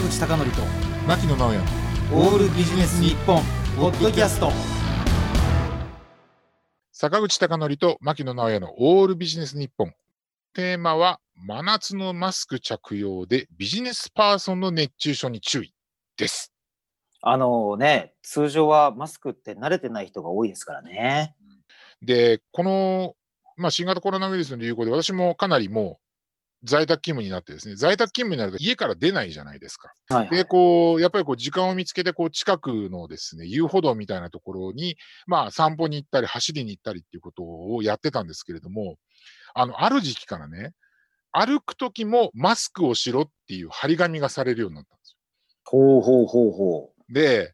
坂口孝則と牧野直哉。オールビジネス日本ポッドキャスト。坂口孝則と牧野直哉のオールビジネス日本。テーマは真夏のマスク着用でビジネスパーソンの熱中症に注意です。あのね、通常はマスクって慣れてない人が多いですからね。でこの、まあ、新型コロナウイルスの流行で私もかなりもう在宅勤務になってですね在宅勤務になると家から出ないじゃないですか。はい、はい。で、こう、やっぱりこう、時間を見つけて、こう、近くのですね、遊歩道みたいなところに、まあ、散歩に行ったり、走りに行ったりっていうことをやってたんですけれども、あの、ある時期からね、歩くときもマスクをしろっていう張り紙がされるようになったんですよ。ほうほうほうほで、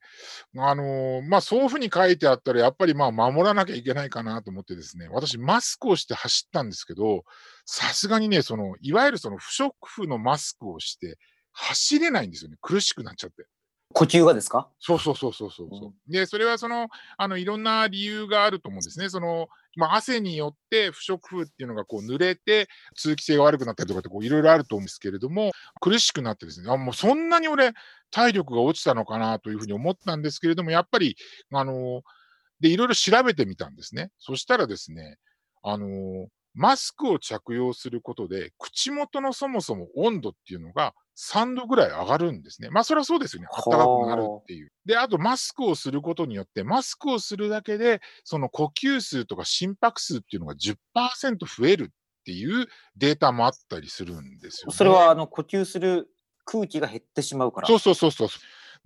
あのまあ、そういうふうに書いてあったら、やっぱりまあ、守らなきゃいけないかなと思ってですね、私、マスクをして走ったんですけど、さすがにね、その、いわゆるその不織布のマスクをして、走れないんですよね。苦しくなっちゃって。う。呼吸がですか？そうそうそうそうそうそう。で、それはその、あの、いろんな理由があると思うんですね。その、まあ、汗によって不織布っていうのがこう濡れて通気性が悪くなったりとかってこういろいろあると思うんですけれども、苦しくなってですね、あ、もうそんなに俺体力が落ちたのかなというふうに思ったんですけれども、やっぱり、あの、で、いろいろ調べてみたんですね。そしたらですね、あの、マスクを着用することで、口元のそもそも温度っていうのが3度ぐらい上がるんですね。まあ、それはそうですよね。暖かくなるっていう。で、あとマスクをすることによって、マスクをするだけで、その呼吸数とか心拍数っていうのが10%増えるっていうデータもあったりするんですよ、ね。それはあの呼吸する空気が減ってしまうから。そうそうそうそう。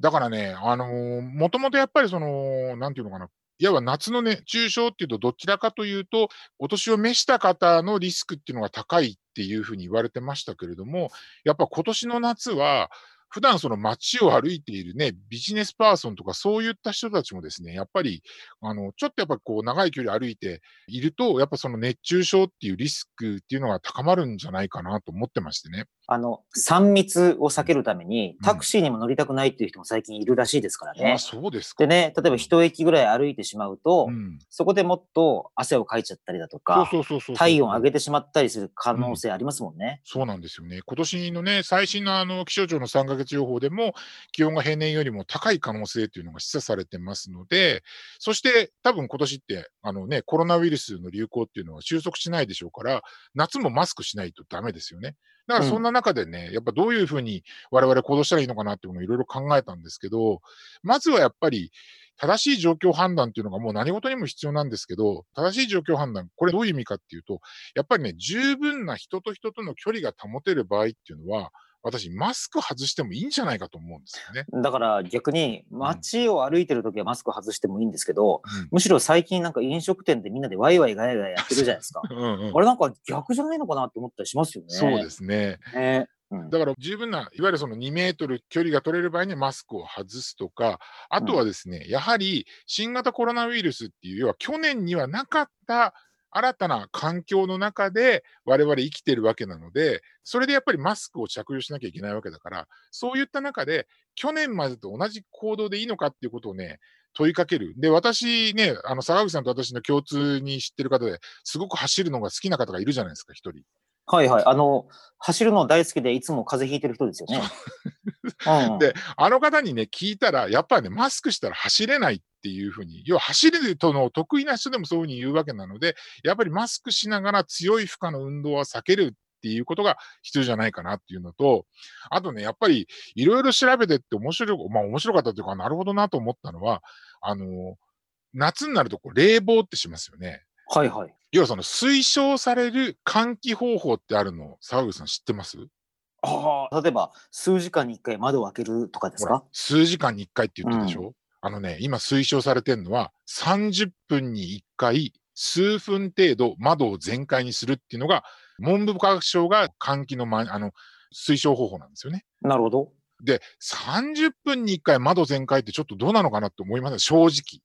だからね、あのーもともとやっぱりその、なんていうのかな、いわば夏の熱中症っていうと、どちらかというと、お年を召した方のリスクっていうのが高いっていうふうに言われてましたけれども、やっぱ今年の夏は、普段その街を歩いているね、ビジネスパーソンとかそういった人たちもですね、やっぱり、あの、ちょっとやっぱこう長い距離歩いていると、やっぱその熱中症っていうリスクっていうのが高まるんじゃないかなと思ってましてね。あの、3密を避けるためにんタクシーにも乗りたくないっていう人も最近いるらしいですからね。あ、そうですか。でね、例えば一駅ぐらい歩いてしまうと、うん。そこでもっと汗をかいちゃったりだとそうか、そうそうそう。体温を上げてしまったりする可能性ありますもんね。そうなんですよね。今年のね、最新のあの気象庁の3ヶ月予報でも、気温が平年よりも高い可能性というのが示唆されてますので、そして多分今年って、あのね、コロナウイルスの流行っていうのは収束しないでしょうから、夏もマスクしないとダメですよね。だからそんな中でね、やっぱどういうふうに我々行動したらいいのかなっていうのをいろいろ考えたんですけど、まずはやっぱり、正しい状況判断っていうのがもう何事にも必要なんですけど、正しい状況判断、これどういう意味かっていうと、やっぱりね、十分な人と人との距離が保てる場合っていうのは、私、マスク外してもいいんじゃないかと思うんですよね。だから逆に街を歩いてる時はマスク外してもいいんですけど、うんむしろ最近なんか飲食店でみんなでワイワイガヤガヤやってるじゃないですか。うんうんあれなんか逆じゃないのかなって思ったりしますよね。そうですね。ね。うんだから十分な、いわゆるその2メートル距離が取れる場合にはマスクを外すとか、あとはですね、やはり新型コロナウイルスっていう、要は去年にはなかった新たな環境の中で我々生きてるわけなので、それでやっぱりマスクを着用しなきゃいけないわけだから、そういった中で、去年までと同じ行動でいいのかっていうことをね、問いかける。で、私ね、あの、坂口さんと私の共通に知ってる方で、すごく走るのが好きな方がいるじゃないですか、一人。はいはい。あの、走るの大好きでいつも風邪ひいてる人ですよね。うんうんであの方にね、聞いたら、やっぱりね、マスクしたら走れないっていうふうに、要は走るとの得意な人でもそういうふうに言うわけなので、やっぱりマスクしながら強い負荷の運動は避けるっていうことが必要じゃないかなっていうのと、あとね、やっぱりいろいろ調べてって面白い、まあ面白かったというか、なるほどなと思ったのは、あの、夏になるとこう冷房ってしますよね。はいはい。要はその推奨される換気方法ってあるの、沢口さん知ってます？ああ、例えば数時間に一回窓を開けるとかですか？数時間に1回って言ってるでしょ、あのね、今推奨されてるのは、30分に1回、数分程度窓を全開にするっていうのが、文部科学省が換気の,、ま、あの推奨方法なんですよね。なるほど。で、30分に1回窓全開ってちょっとどうなのかなって思います正直。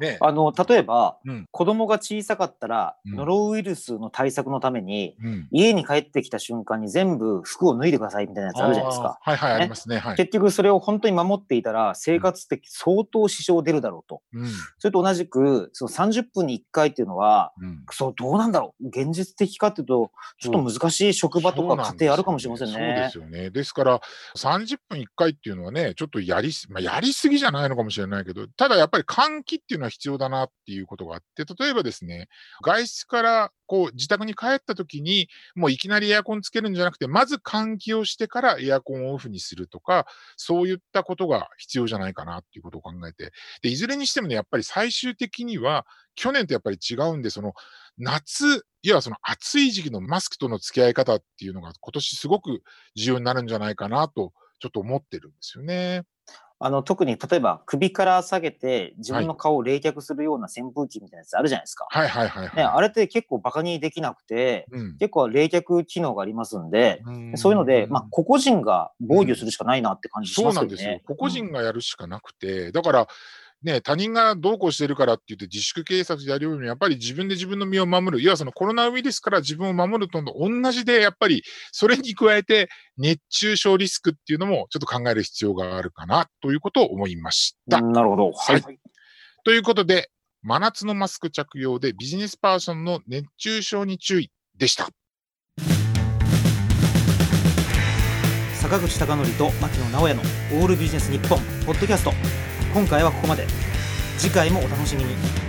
ね。あの、例えば、うん子供が小さかったら、うんノロウイルスの対策のために、うん。家に帰ってきた瞬間に全部服を脱いでくださいみたいなやつあるじゃないですか。はいはい、ありますね。はい。結局それを本当に守っていたら、生活的相当支障出るだろうと。うん。それと同じく、その30分に1回っていうのは、うん。そう、どうなんだろう。現実的かっていうと、ちょっと難しい職場とか家庭あるかもしれませんそうねで。すよね。ですから、30分1回っていうのはね、ちょっとやりす、まあ、やりすぎじゃないのかもしれないけど、ただやっぱり換気っていうのは必要だなっていうことがあって、例えばですね、外出からこう自宅に帰った時に、もういきなりエアコンつけるんじゃなくて、まず換気をしてからエアコンをオフにするとか、そういったことが必要じゃないかなっていうことを考えて、で、いずれにしてもね、やっぱり最終的には、去年とやっぱり違うんで、その夏、いわばその暑い時期のマスクとの付き合い方っていうのが今年すごく重要になるんじゃないかなと、ちょっと思ってるんですよね。あの、特に例えば首から下げて自分の顔を冷却するような扇風機みたいなやつあるじゃないですか。はいはいはいはい。ね、あれって結構バカにできなくて、うん結構冷却機能がありますんで、うんそういうので、まあ、個々人が防御するしかないなって感じしそうますよなんですよね。。個々人がやるしかなくて、だから、ね、他人がどうこうしてるからって言って自粛警察やるよりも、やっぱり自分で自分の身を守る、いわそのコロナウイルスから自分を守るとの同じで、やっぱりそれに加えて熱中症リスクっていうのもちょっと考える必要があるかなということを思いました。うんなるほど。はいということで、真夏のマスク着用でビジネスパーソンの熱中症に注意でした。坂口孝則と牧野直哉のオールビジネス日本ポッドキャスト今回はここまで。次回もお楽しみに。